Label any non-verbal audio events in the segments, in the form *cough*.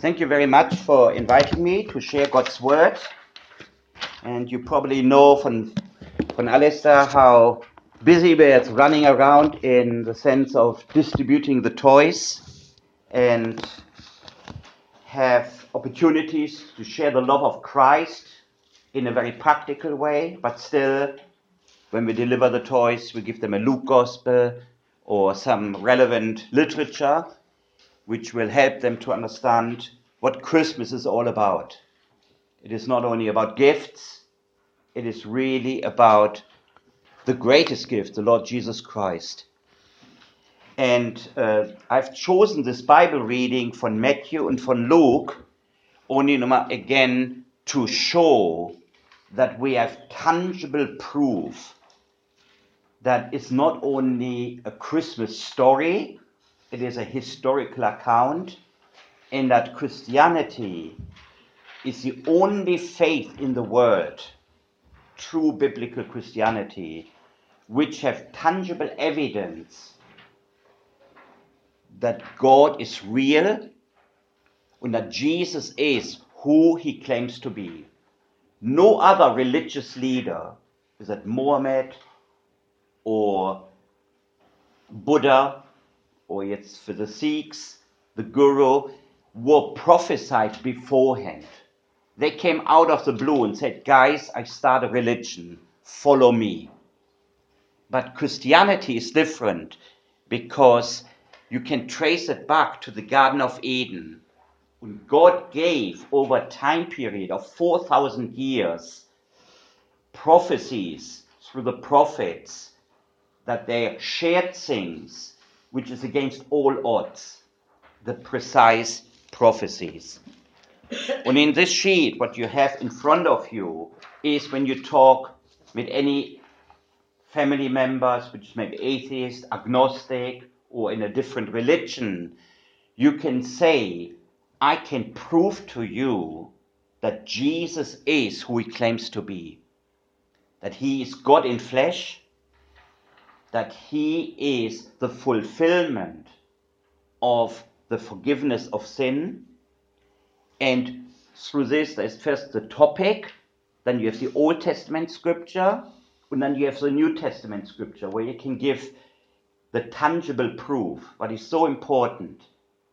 Thank you very much for inviting me to share God's word. And you probably know from, from Alistair how busy we're running around in the sense of distributing the toys and have opportunities to share the love of Christ in a very practical way, but still, when we deliver the toys, we give them a Luke Gospel or some relevant literature which will help them to understand what Christmas is all about. It is not only about gifts, it is really about the greatest gift, the Lord Jesus Christ. And uh, I've chosen this Bible reading from Matthew and from Luke only again to show that we have tangible proof that it's not only a Christmas story, it is a historical account, and that Christianity is the only faith in the world, true biblical Christianity, which have tangible evidence that God is real and that Jesus is who he claims to be. No other religious leader, is that Mohammed or Buddha, or it's for the Sikhs, the Guru, were prophesied beforehand. They came out of the blue and said, Guys, I start a religion, follow me. But Christianity is different because you can trace it back to the Garden of Eden. When God gave over a time period of 4,000 years prophecies through the prophets that they shared things which is against all odds, the precise prophecies. And in this sheet, what you have in front of you is when you talk with any family members, which may be atheist, agnostic, or in a different religion, you can say, I can prove to you that Jesus is who he claims to be, that he is God in flesh, that he is the fulfillment of the forgiveness of sin. And through this, there's first the topic, then you have the Old Testament scripture, and then you have the New Testament scripture where you can give the tangible proof, what is so important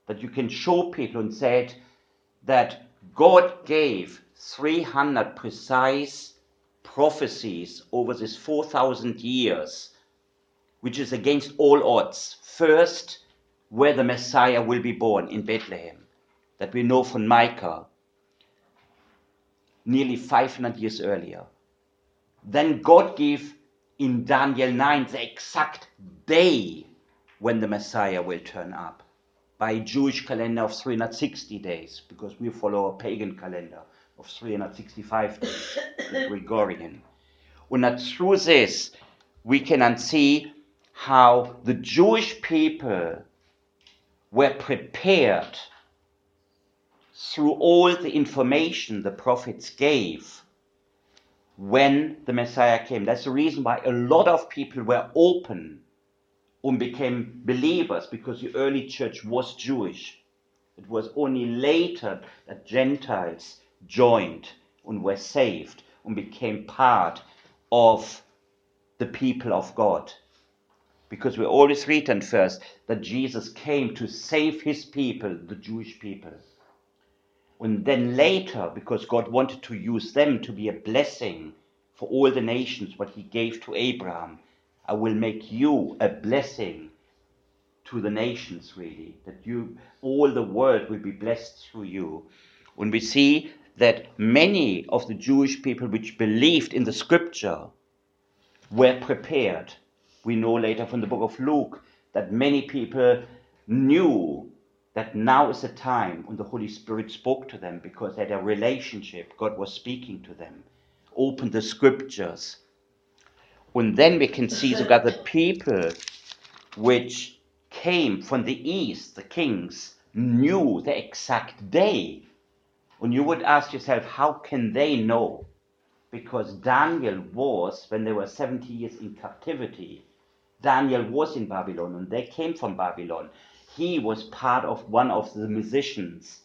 that you can show people and say that God gave 300 precise prophecies over these 4,000 years, which is against all odds. First, where the Messiah will be born in Bethlehem, that we know from Micah nearly 500 years earlier. Then God gave in Daniel 9 the exact day when the Messiah will turn up by a Jewish calendar of 360 days, because we follow a pagan calendar of 365 days, *coughs* the Gregorian. And that through this, we can see how the Jewish people were prepared through all the information the prophets gave when the Messiah came. That's the reason why a lot of people were open and became believers because the early church was Jewish. It was only later that Gentiles joined and were saved and became part of the people of God. Because we always written first that Jesus came to save his people, the Jewish people. And then later, because God wanted to use them to be a blessing for all the nations, what he gave to Abraham, I will make you a blessing to the nations, really, that you, all the world will be blessed through you. When we see that many of the Jewish people which believed in the scripture were prepared we know later from the book of Luke that many people knew that now is the time when the Holy Spirit spoke to them because they had a relationship. God was speaking to them. Open the scriptures. And then we can see that the people which came from the east, the kings, knew the exact day. And you would ask yourself, how can they know? Because Daniel was, when they were 70 years in captivity, Daniel was in Babylon and they came from Babylon. He was part of one of the musicians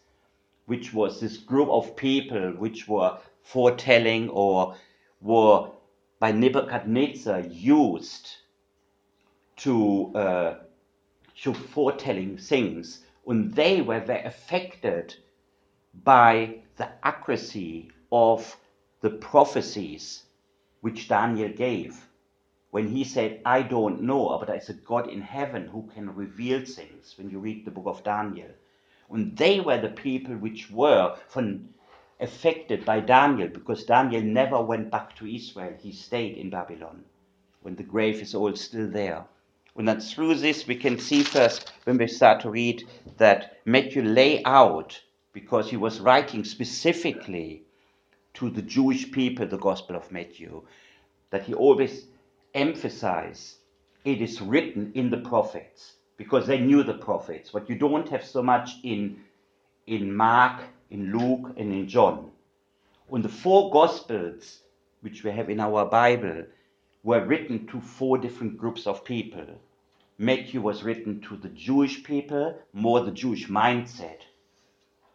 which was this group of people which were foretelling or were by Nebuchadnezzar used to, uh, to foretelling things, and they were very affected by the accuracy of the prophecies which Daniel gave when he said, I don't know, but there's a God in heaven who can reveal things when you read the book of Daniel. And they were the people which were affected by Daniel because Daniel never went back to Israel. He stayed in Babylon when the grave is all still there. And then through this we can see first when we start to read that Matthew lay out because he was writing specifically to the Jewish people the Gospel of Matthew, that he always emphasized it is written in the prophets because they knew the prophets. What you don't have so much in, in Mark, in Luke, and in John. And the four Gospels which we have in our Bible were written to four different groups of people. Matthew was written to the Jewish people, more the Jewish mindset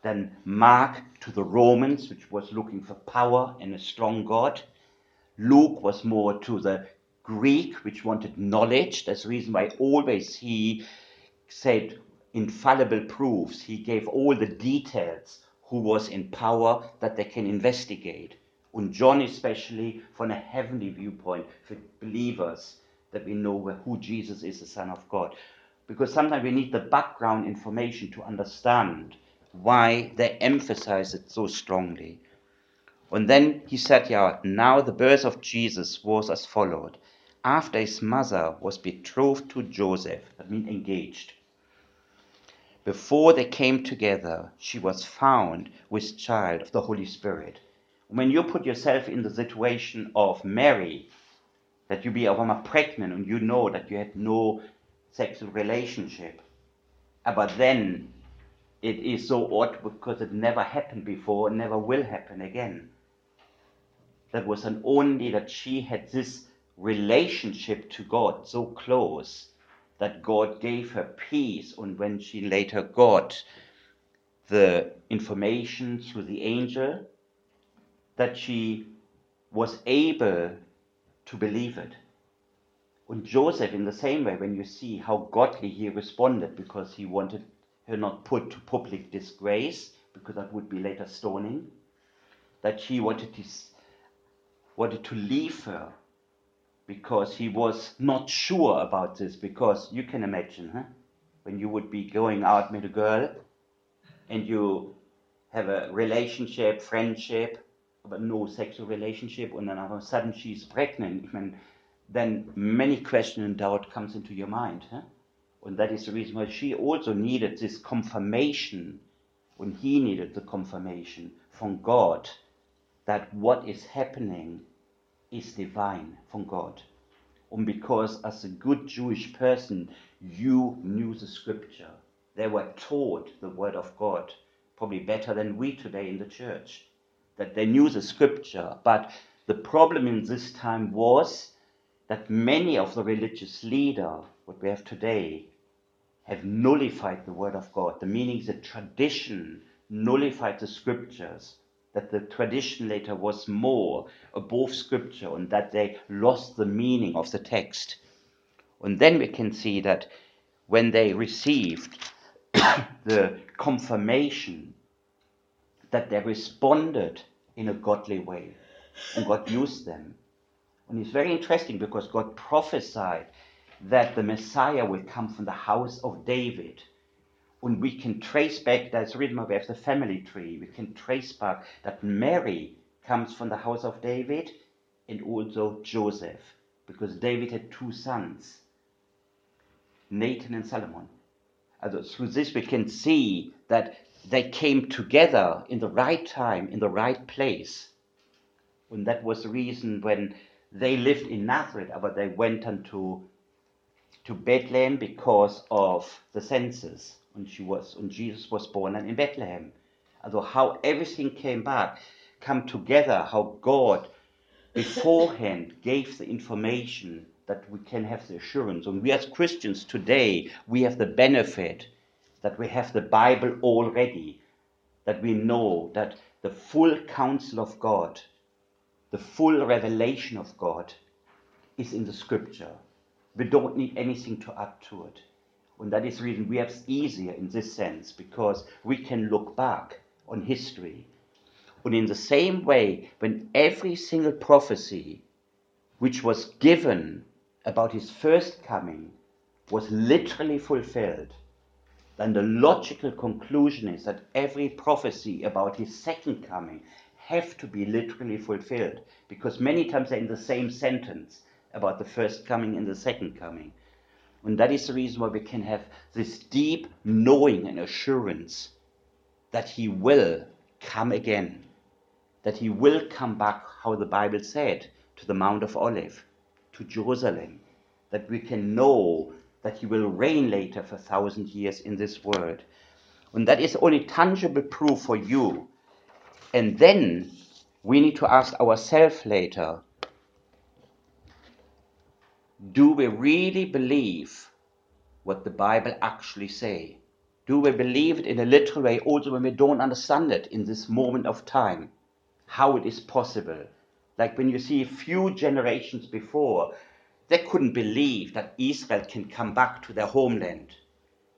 then Mark to the Romans, which was looking for power and a strong God. Luke was more to the Greek, which wanted knowledge. That's the reason why always he said infallible proofs. He gave all the details who was in power that they can investigate. And John, especially from a heavenly viewpoint for believers, that we know who Jesus is, the Son of God. Because sometimes we need the background information to understand why they emphasize it so strongly. And then he said, Yeah, now the birth of Jesus was as followed. After his mother was betrothed to Joseph, that means engaged, before they came together, she was found with child of the Holy Spirit. When you put yourself in the situation of Mary, that you be a woman pregnant and you know that you had no sexual relationship, uh, but then it is so odd because it never happened before and never will happen again. That was an only that she had this relationship to God so close that God gave her peace. And when she later got the information through the angel, that she was able to believe it. And Joseph, in the same way, when you see how godly he responded because he wanted her not put to public disgrace, because that would be later stoning, that he wanted to, wanted to leave her because he was not sure about this, because you can imagine, huh? when you would be going out with a girl and you have a relationship, friendship, but no sexual relationship, and then all of a sudden she's pregnant, *laughs* and then many questions and doubt comes into your mind. Huh? And that is the reason why she also needed this confirmation, when he needed the confirmation from God, that what is happening is divine from God. And because as a good Jewish person, you knew the scripture. They were taught the word of God, probably better than we today in the church. That they knew the scripture. But the problem in this time was that many of the religious leaders, what we have today, have nullified the word of God. The meaning that tradition nullified the scriptures, that the tradition later was more above scripture, and that they lost the meaning of the text. And then we can see that when they received *coughs* the confirmation, that they responded in a godly way, and God used them. And it's very interesting because God prophesied that the Messiah will come from the house of David. And we can trace back, that's written we have the family tree, we can trace back that Mary comes from the house of David and also Joseph, because David had two sons, Nathan and Solomon. Also through this we can see that they came together in the right time, in the right place. And that was the reason when they lived in Nazareth, but they went unto to Bethlehem because of the census. And she was, and Jesus was born in Bethlehem. Also how everything came back, come together, how God beforehand *laughs* gave the information that we can have the assurance. And we as Christians today, we have the benefit that we have the Bible already. that we know that the full counsel of God, the full revelation of God, is in the scripture. We don't need anything to add to it. And that is the reason we have easier in this sense, because we can look back on history. And in the same way, when every single prophecy which was given about his first coming was literally fulfilled, then the logical conclusion is that every prophecy about his second coming have to be literally fulfilled because many times they're in the same sentence about the first coming and the second coming. And that is the reason why we can have this deep knowing and assurance that he will come again, that he will come back, how the Bible said, to the Mount of Olive, to Jerusalem, that we can know that he will reign later for a thousand years in this world. And that is only tangible proof for you. And then we need to ask ourselves later do we really believe what the Bible actually say? Do we believe it in a literal way also when we don't understand it in this moment of time? How it is possible? Like when you see a few generations before, they couldn't believe that Israel can come back to their homeland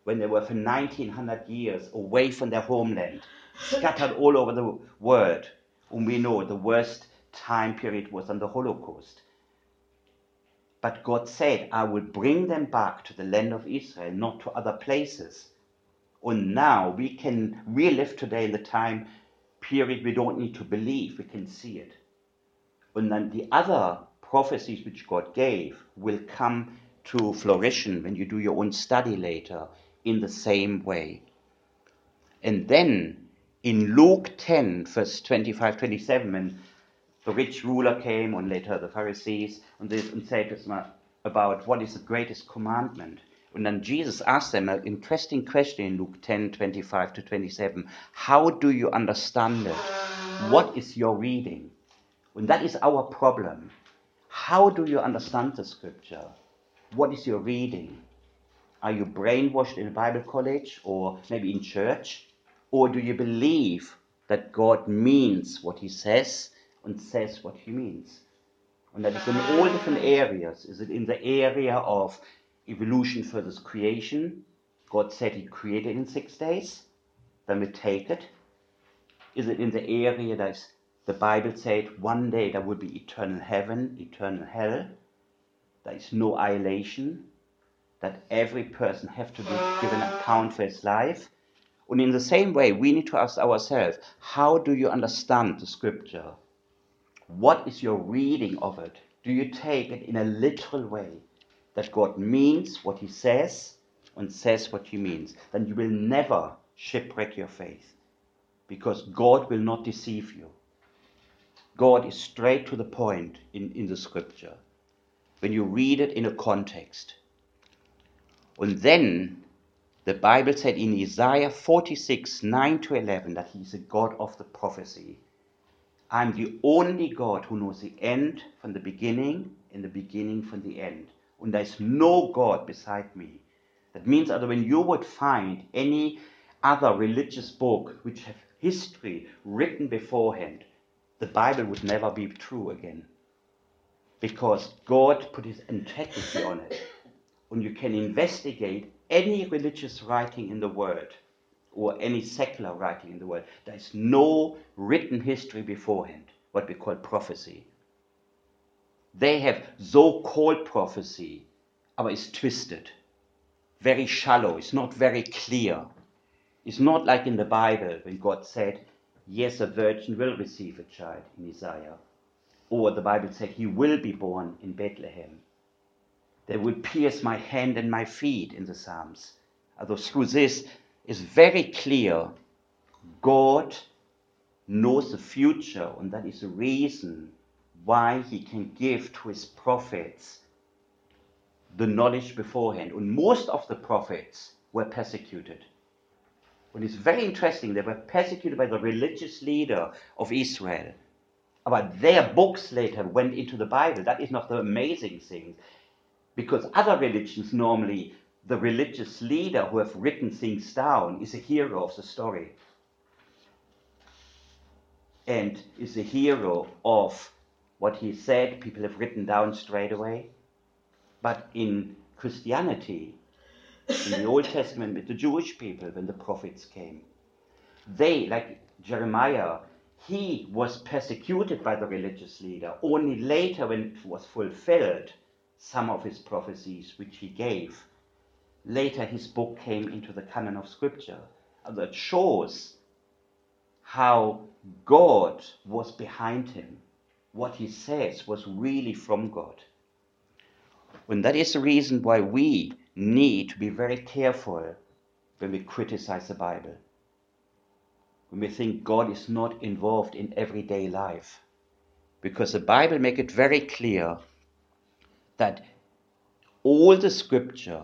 when they were for 1900 years away from their homeland, scattered all over the world. And we know the worst time period was on the Holocaust. But God said, I will bring them back to the land of Israel, not to other places. And now we can, we live today in the time period we don't need to believe, we can see it. And then the other prophecies which God gave will come to fruition when you do your own study later in the same way. And then in Luke 10, verse 25 27, when the rich ruler came, and later the Pharisees, and, this, and said about what is the greatest commandment. And then Jesus asked them an interesting question in Luke 10 25 to 27. How do you understand it? What is your reading? And that is our problem. How do you understand the scripture? What is your reading? Are you brainwashed in a Bible college or maybe in church? Or do you believe that God means what he says and says what he means? And that is in all different areas. Is it in the area of evolution versus creation? God said he created in six days. Then we take it. Is it in the area that the Bible said one day there will be eternal heaven, eternal hell. There is no annihilation. That every person have to be given account for his life. And in the same way, we need to ask ourselves, how do you understand the scripture? What is your reading of it? Do you take it in a literal way? That God means what he says and says what he means. Then you will never shipwreck your faith. Because God will not deceive you. God is straight to the point in, in the scripture when you read it in a context. And then the Bible said in Isaiah 46 9 to 11 that He is a God of the prophecy. I'm the only God who knows the end from the beginning and the beginning from the end. And there's no God beside me. That means that when you would find any other religious book which have history written beforehand, the Bible would never be true again. Because God put his integrity on it. And you can investigate any religious writing in the world or any secular writing in the world. There is no written history beforehand, what we call prophecy. They have so called prophecy, but it's twisted, very shallow, it's not very clear. It's not like in the Bible when God said, yes, a virgin will receive a child in Isaiah. Or the Bible said he will be born in Bethlehem. They will pierce my hand and my feet in the Psalms. Although through this is very clear God knows the future, and that is the reason why he can give to his prophets the knowledge beforehand. And most of the prophets were persecuted. And it's very interesting, they were persecuted by the religious leader of Israel. But their books later went into the Bible. That is not the amazing thing. Because other religions normally, the religious leader who have written things down is a hero of the story. and is a hero of what he said, people have written down straight away. But in Christianity, in the Old Testament with the Jewish people when the prophets came, they, like Jeremiah, he was persecuted by the religious leader. Only later, when it was fulfilled, some of his prophecies which he gave, later his book came into the canon of Scripture. That shows how God was behind him. What he says was really from God. And that is the reason why we need to be very careful when we criticize the Bible when we think God is not involved in everyday life. Because the Bible make it very clear that all the scripture,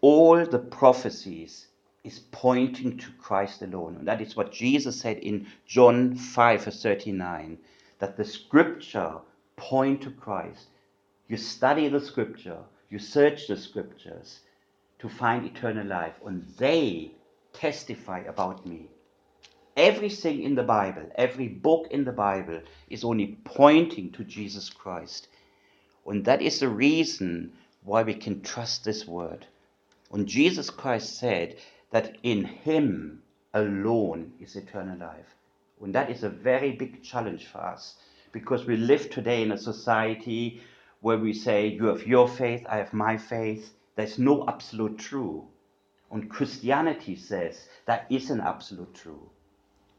all the prophecies is pointing to Christ alone. And that is what Jesus said in John 5 verse 39, that the scripture point to Christ. You study the scripture, you search the scriptures to find eternal life, and they testify about me. Everything in the Bible, every book in the Bible is only pointing to Jesus Christ. And that is the reason why we can trust this word. And Jesus Christ said that in him alone is eternal life. And that is a very big challenge for us because we live today in a society where we say, You have your faith, I have my faith. There's no absolute true. And Christianity says that is an absolute true.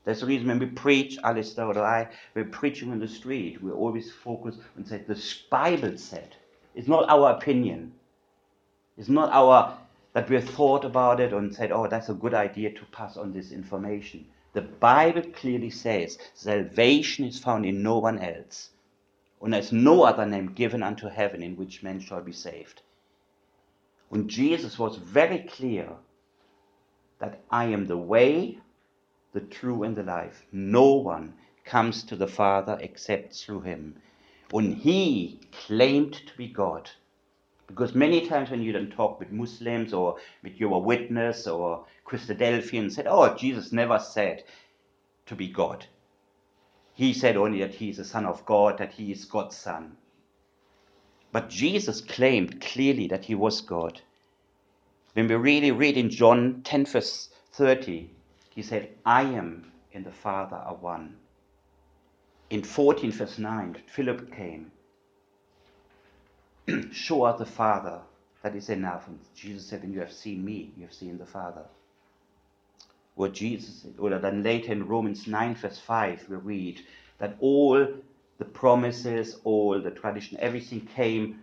That's the reason when we preach, Alistair or I, we're preaching on the street, we always focus and say, the Bible said. It's not our opinion. It's not our, that we have thought about it and said, oh, that's a good idea to pass on this information. The Bible clearly says salvation is found in no one else. And there's no other name given unto heaven in which men shall be saved. And Jesus was very clear that I am the way, the true and the life. No one comes to the Father except through him. And he claimed to be God. Because many times when you don't talk with Muslims or with your Witness or Christadelphians, said, oh, Jesus never said to be God. He said only that he is the Son of God, that he is God's Son. But Jesus claimed clearly that he was God. When we really read in John 10, verse 30, he said, I am and the Father are one. In 14 verse 9, Philip came. *clears throat* Show us the Father, that is enough. And Jesus said, When you have seen me, you have seen the Father. What Jesus, or then later in Romans 9 verse 5, we read that all the promises, all the tradition, everything came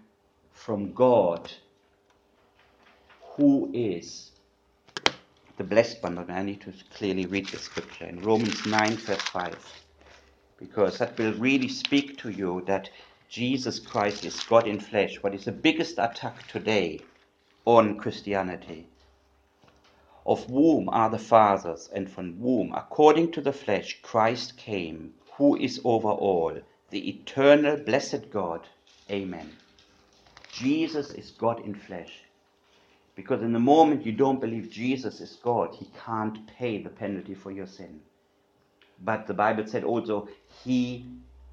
from God, who is the blessed one, but I need to clearly read the scripture in Romans 9, verse 5, because that will really speak to you that Jesus Christ is God in flesh. What is the biggest attack today on Christianity? Of whom are the fathers, and from whom, according to the flesh, Christ came, who is over all, the eternal blessed God. Amen. Jesus is God in flesh. Because in the moment you don't believe Jesus is God, he can't pay the penalty for your sin. But the Bible said also, he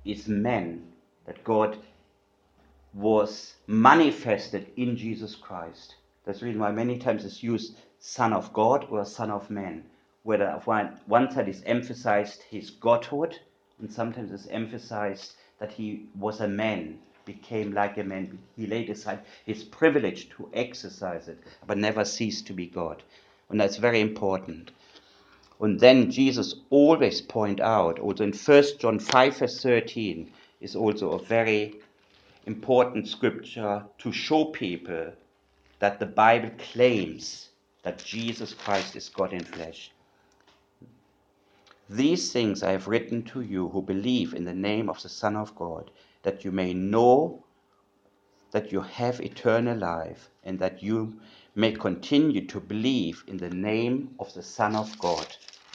is man, that God was manifested in Jesus Christ. That's the reason why many times it's used Son of God or Son of Man. Whether one side is emphasized his godhood, and sometimes it's emphasized that he was a man, became like a man. He laid aside his privilege to exercise it, but never ceased to be God. And that's very important. And then Jesus always point out, also in 1 John 5 verse 13, is also a very important scripture to show people that the Bible claims that Jesus Christ is God in flesh. These things I have written to you who believe in the name of the Son of God, that you may know that you have eternal life and that you may continue to believe in the name of the Son of God.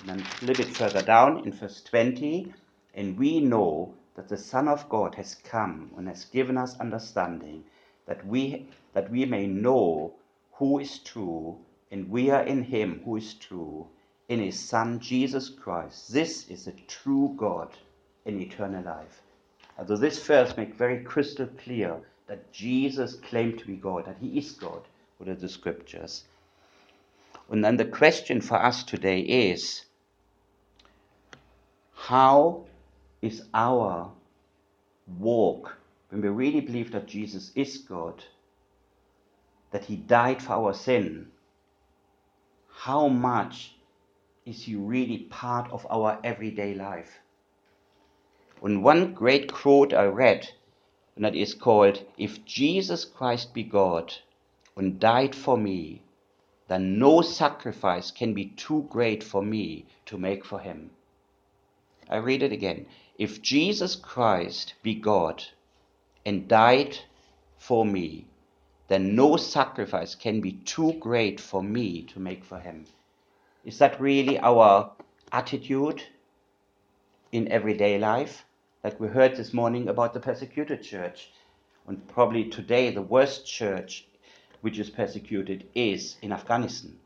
And a little bit further down in verse 20, and we know that the Son of God has come and has given us understanding that we that we may know who is true, and we are in him who is true, in his Son Jesus Christ. This is the true God in eternal life. Also this verse makes very crystal clear that Jesus claimed to be God, that he is God, what are the scriptures. And then the question for us today is how is our walk when we really believe that Jesus is God, that he died for our sin? How much is he really part of our everyday life? And one great quote I read, and that is called, If Jesus Christ be God and died for me, then no sacrifice can be too great for me to make for him. I read it again. If Jesus Christ be God and died for me, then no sacrifice can be too great for me to make for him. Is that really our attitude in everyday life? Like we heard this morning about the persecuted church. And probably today, the worst church which is persecuted is in Afghanistan.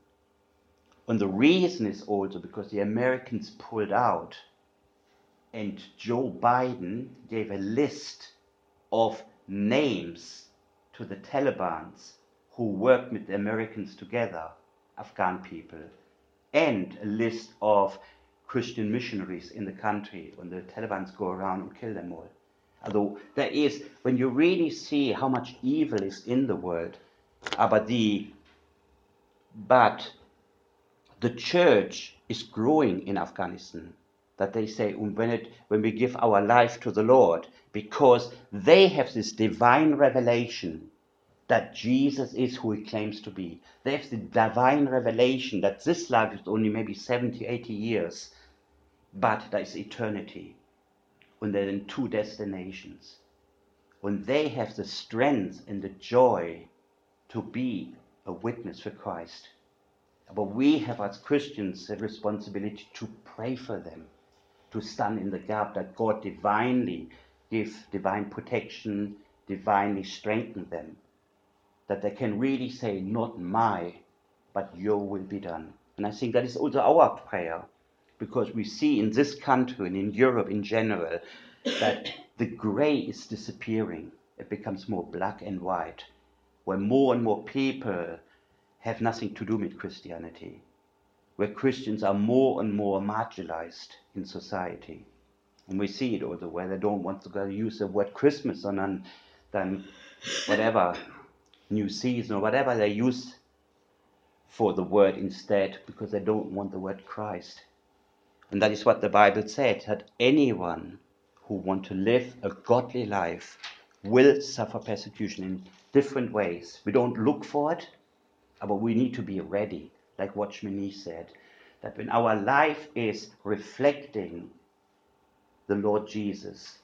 And the reason is also because the Americans pulled out and Joe Biden gave a list of names to the Taliban's who worked with the Americans together, Afghan people, and a list of Christian missionaries in the country when the Taliban's go around and kill them all. Although there is, when you really see how much evil is in the world, but the, but the church is growing in Afghanistan that they say when, it, when we give our life to the Lord, because they have this divine revelation that Jesus is who he claims to be. They have the divine revelation that this life is only maybe 70, 80 years, but there is eternity. And they're in two destinations. When they have the strength and the joy to be a witness for Christ. But we have as Christians the responsibility to pray for them to stand in the gap that God divinely give divine protection, divinely strengthen them. That they can really say, not my, but your will be done. And I think that is also our prayer, because we see in this country and in Europe in general that the grey is disappearing. It becomes more black and white, where more and more people have nothing to do with Christianity where Christians are more and more marginalized in society. And we see it also where they don't want to use the word Christmas and then whatever new season or whatever they use for the word instead because they don't want the word Christ. And that is what the Bible said that anyone who want to live a godly life will suffer persecution in different ways. We don't look for it, but we need to be ready like Watchman Nee said, that when our life is reflecting the Lord Jesus,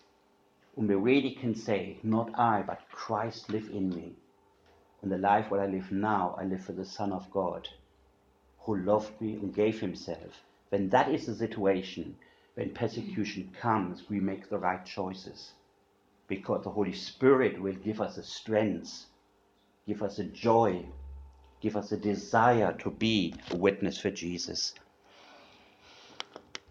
when we really can say, not I, but Christ live in me. And the life what I live now, I live for the Son of God, who loved me and gave himself. When that is the situation, when persecution comes, we make the right choices. Because the Holy Spirit will give us the strength, give us the joy, give us a desire to be a witness for Jesus.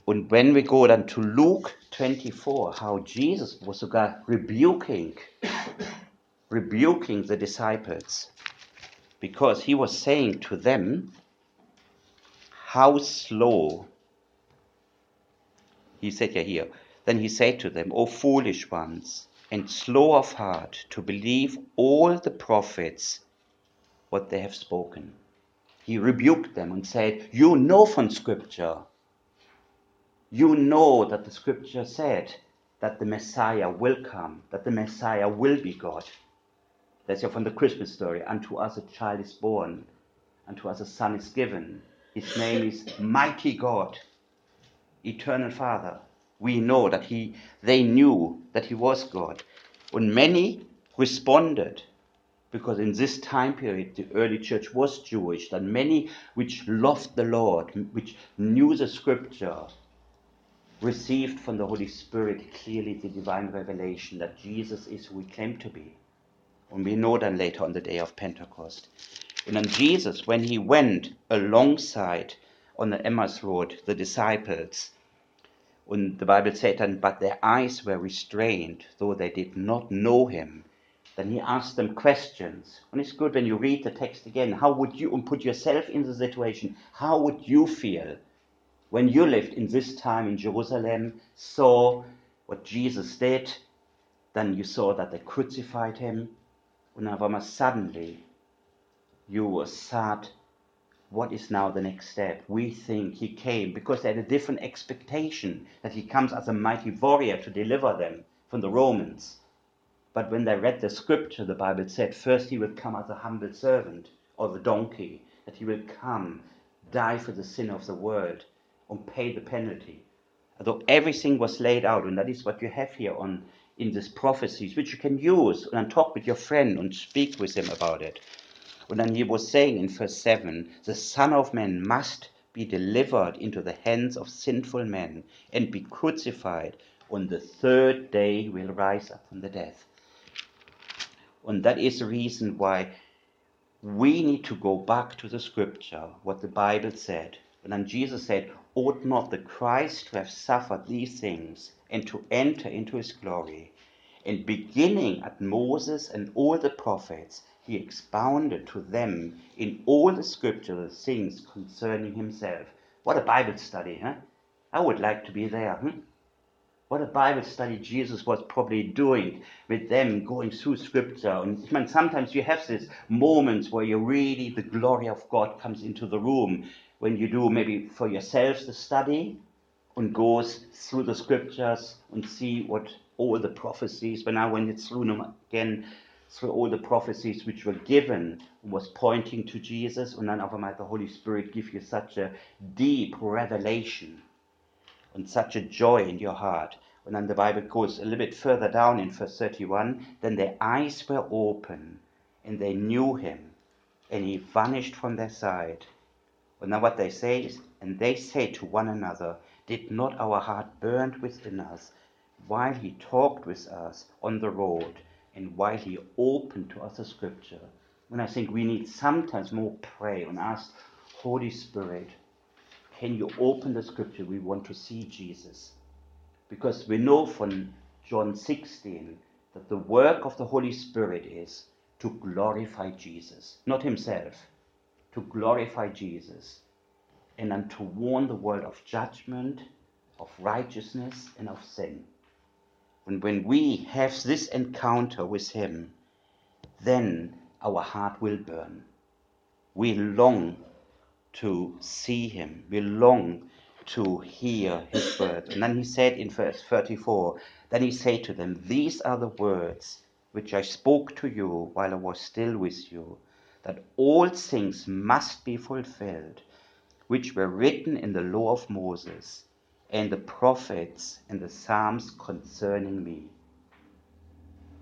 And when we go then to Luke 24, how Jesus was sogar rebuking, rebuking the disciples, because he was saying to them, how slow, he said yeah, here, then he said to them, O foolish ones, and slow of heart to believe all the prophets what they have spoken. He rebuked them and said, You know from Scripture. You know that the Scripture said that the Messiah will come, that the Messiah will be God. That's from the Christmas story. Unto us a child is born, unto us a son is given. His name is Mighty God, Eternal Father. We know that he, they knew that he was God. And many responded because in this time period the early church was Jewish, and many which loved the Lord, which knew the scripture, received from the Holy Spirit clearly the divine revelation that Jesus is who he claimed to be. And we know then later on the day of Pentecost. And then Jesus, when he went alongside on the Emmaus Road, the disciples. And the Bible said, and, but their eyes were restrained, though they did not know him. Then he asked them questions. And it's good when you read the text again. How would you, and put yourself in the situation, how would you feel when you lived in this time in Jerusalem, saw what Jesus did, then you saw that they crucified him, and now suddenly you were sad what is now the next step? We think he came because they had a different expectation that he comes as a mighty warrior to deliver them from the Romans. But when they read the scripture, the Bible said first he would come as a humble servant or the donkey, that he will come, die for the sin of the world, and pay the penalty. Although everything was laid out, and that is what you have here on in these prophecies, which you can use and talk with your friend and speak with him about it. And then he was saying in verse 7 the Son of Man must be delivered into the hands of sinful men and be crucified. On the third day will rise up from the death. And that is the reason why we need to go back to the scripture, what the Bible said. And then Jesus said, Ought not the Christ to have suffered these things and to enter into his glory? And beginning at Moses and all the prophets, he expounded to them in all the scripture things concerning himself. What a Bible study, huh? I would like to be there. Huh? What a Bible study Jesus was probably doing with them, going through scripture. And man, sometimes you have these moments where you really, the glory of God comes into the room. When you do maybe for yourself the study and goes through the scriptures and see what all the prophecies, when I went through them again, through all the prophecies which were given was pointing to Jesus, and then over might the Holy Spirit give you such a deep revelation and such a joy in your heart. And then the Bible goes a little bit further down in verse 31 then their eyes were open and they knew him, and he vanished from their sight. And now what they say is, and they say to one another, Did not our heart burn within us while he talked with us on the road? and while he opened to us the scripture. And I think we need sometimes more pray and ask, Holy Spirit, can you open the scripture? We want to see Jesus. Because we know from John 16 that the work of the Holy Spirit is to glorify Jesus, not himself, to glorify Jesus, and then to warn the world of judgment, of righteousness, and of sin. And when we have this encounter with Him, then our heart will burn. We long to see Him. We long to hear His words. And then He said in verse 34, Then He said to them, These are the words which I spoke to you while I was still with you, that all things must be fulfilled, which were written in the law of Moses and the prophets and the Psalms concerning me.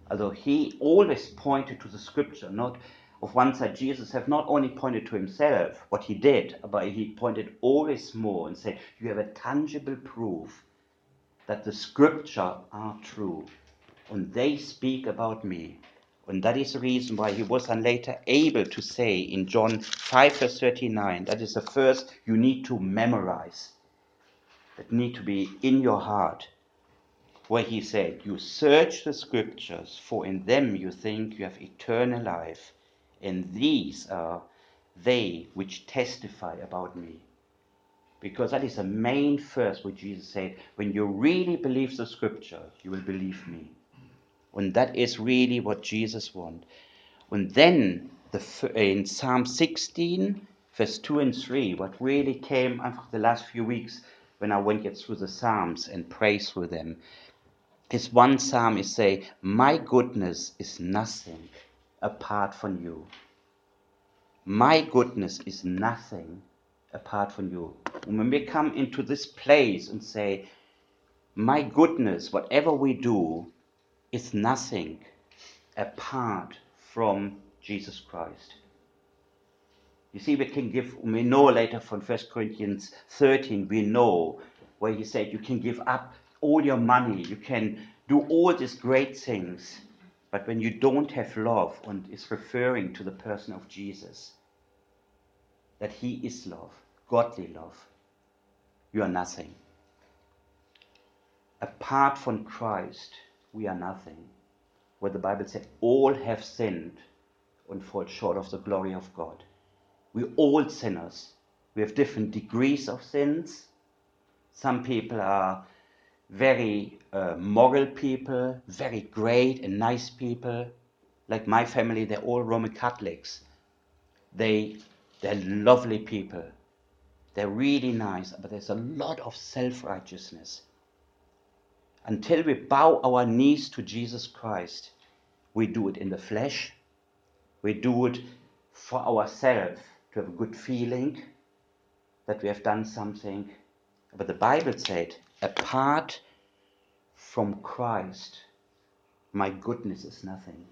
Although he always pointed to the scripture, not of one side, Jesus have not only pointed to himself, what he did, but he pointed always more and said, You have a tangible proof that the scripture are true, and they speak about me. And that is the reason why he was then later able to say in John 5, verse 39, that is the first you need to memorize that need to be in your heart, where he said, You search the scriptures, for in them you think you have eternal life, and these are they which testify about me. Because that is the main first what Jesus said, When you really believe the scripture, you will believe me. And that is really what Jesus wants. And then the, in Psalm 16, verse 2 and 3, what really came after the last few weeks when I went yet through the Psalms and pray through them. His one psalm is say, My goodness is nothing apart from you. My goodness is nothing apart from you. And when we come into this place and say, My goodness, whatever we do, is nothing apart from Jesus Christ. You see, we can give, we know later from 1 Corinthians 13, we know where he said you can give up all your money, you can do all these great things, but when you don't have love, and is referring to the person of Jesus, that he is love. godly love, you are nothing. Apart from Christ, we are nothing. Where the Bible says, all have sinned and fall short of the glory of God. We're all sinners. We have different degrees of sins. Some people are very uh, moral people, very great and nice people. Like my family, they're all Roman Catholics. They, they're lovely people. They're really nice, but there's a lot of self righteousness. Until we bow our knees to Jesus Christ, we do it in the flesh, we do it for ourselves to have a good feeling that we have done something. But the Bible said, apart from Christ, my goodness is nothing.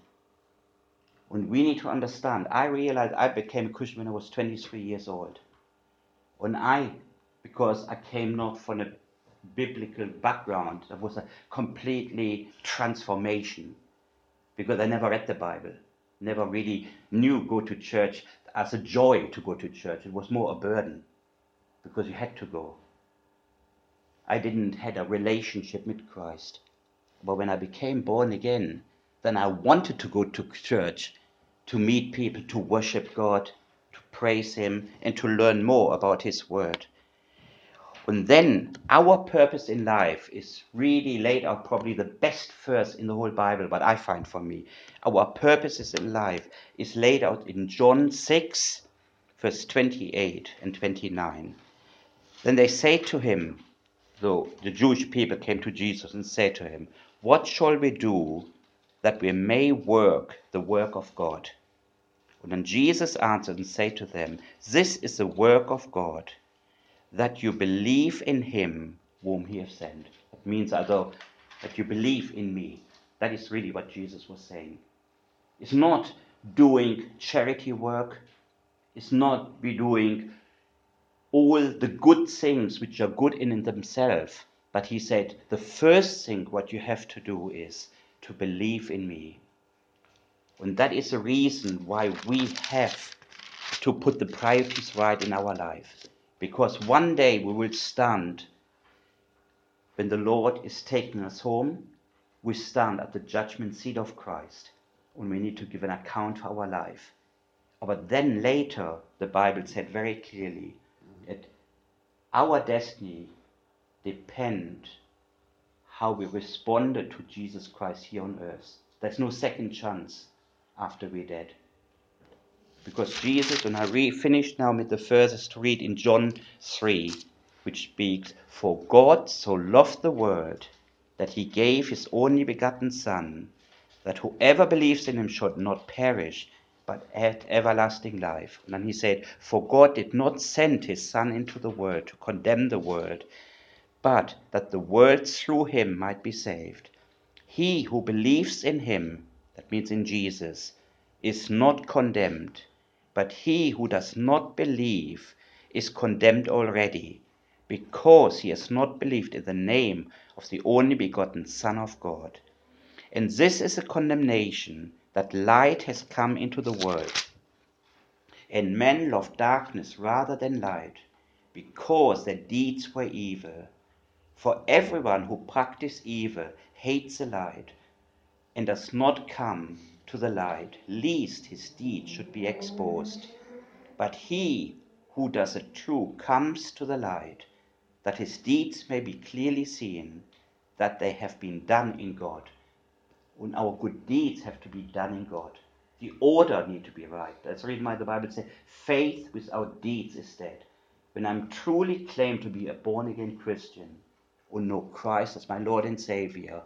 And we need to understand. I realized I became a Christian when I was 23 years old. And I, because I came not from a biblical background, it was a completely transformation. Because I never read the Bible, never really knew go to church as a joy to go to church. It was more a burden because you had to go. I didn't had a relationship with Christ. But when I became born again, then I wanted to go to church, to meet people, to worship God, to praise Him, and to learn more about His Word. And then our purpose in life is really laid out, probably the best verse in the whole Bible, but I find for me. Our purposes in life is laid out in John 6, verse 28 and 29. Then they say to him, so the Jewish people came to Jesus and said to him, What shall we do that we may work the work of God? And then Jesus answered and said to them, This is the work of God that you believe in him whom he has sent. It means uh, although that you believe in me. That is really what Jesus was saying. It's not doing charity work. It's not be doing all the good things which are good in themselves. But he said, the first thing what you have to do is to believe in me. And that is the reason why we have to put the priorities right in our life. Because one day we will stand when the Lord is taking us home. We stand at the judgment seat of Christ and we need to give an account for our life. But then later, the Bible said very clearly that our destiny depend how we responded to Jesus Christ here on earth. There's no second chance after we're dead. Because Jesus, and I re- finish now with the to read in John 3, which speaks, For God so loved the world that he gave his only begotten Son, that whoever believes in him should not perish, but have everlasting life. And then he said, For God did not send his Son into the world to condemn the world, but that the world through him might be saved. He who believes in him, that means in Jesus, is not condemned but he who does not believe is condemned already, because he has not believed in the name of the only begotten Son of God. And this is a condemnation that light has come into the world. And men love darkness rather than light, because their deeds were evil. For everyone who practices evil hates the light and does not come to the light, lest his deeds should be exposed. But he who does the true comes to the light, that his deeds may be clearly seen, that they have been done in God. And our good deeds have to be done in God. The order need to be right. That's the reason why the Bible says faith without deeds is dead. When I'm truly claimed to be a born again Christian or know Christ as my Lord and Savior,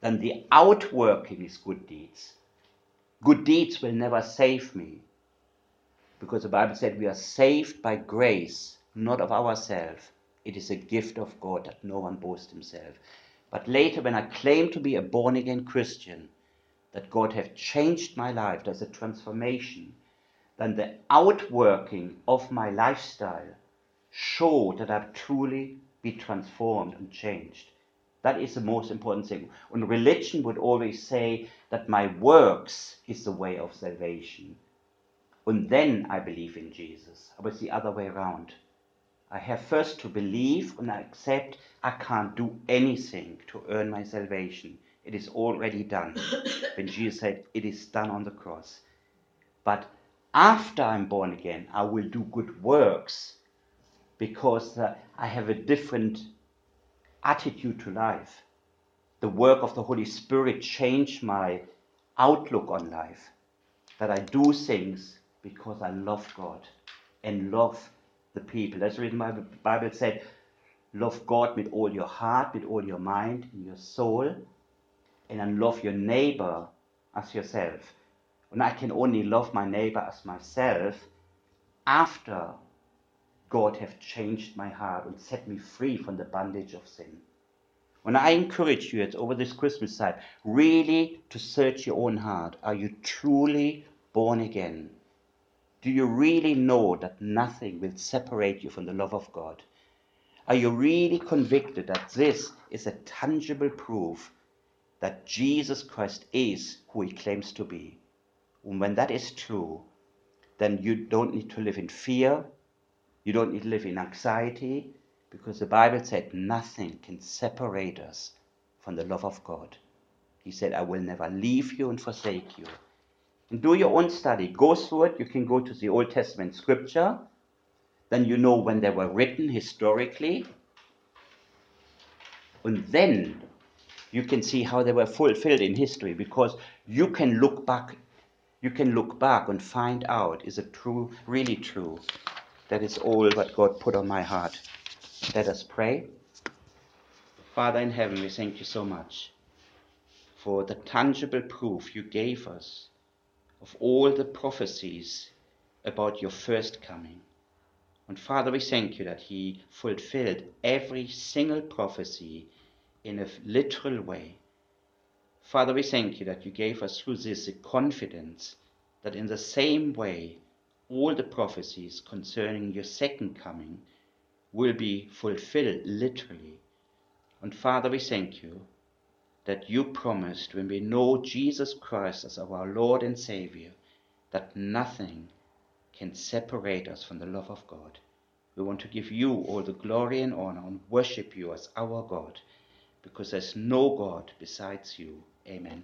then the outworking is good deeds. Good deeds will never save me. Because the Bible said we are saved by grace, not of ourselves. It is a gift of God that no one boasts himself. But later, when I claim to be a born again Christian, that God have changed my life, there's a transformation, then the outworking of my lifestyle show that I've truly been transformed and changed. That is the most important thing. And religion would always say that my works is the way of salvation. And then I believe in Jesus. But it's the other way around. I have first to believe and accept I can't do anything to earn my salvation. It is already done. *coughs* when Jesus said, It is done on the cross. But after I'm born again, I will do good works because uh, I have a different attitude to life. The work of the Holy Spirit changed my outlook on life. That I do things because I love God and love the people. That's the reason why the Bible said, love God with all your heart, with all your mind, and your soul, and then love your neighbor as yourself. And I can only love my neighbor as myself after God have changed my heart and set me free from the bondage of sin. When I encourage you it's over this Christmas time, really to search your own heart. Are you truly born again? Do you really know that nothing will separate you from the love of God? Are you really convicted that this is a tangible proof that Jesus Christ is who he claims to be? And when that is true, then you don't need to live in fear, you don't need to live in anxiety, because the Bible said nothing can separate us from the love of God. He said, I will never leave you and forsake you. Do your own study. Go through it. You can go to the Old Testament scripture. Then you know when they were written historically. And then you can see how they were fulfilled in history because you can look back you can look back and find out is it true really true that is all what god put on my heart let us pray father in heaven we thank you so much for the tangible proof you gave us of all the prophecies about your first coming. And Father, we thank you that He fulfilled every single prophecy in a literal way. Father, we thank you that you gave us through this the confidence that in the same way all the prophecies concerning your second coming will be fulfilled literally. And Father, we thank you that you promised when we know Jesus Christ as our Lord and Savior, that nothing can separate us from the love of God. We want to give you all the glory and honor and worship you as our God, because there's no God besides you. Amen.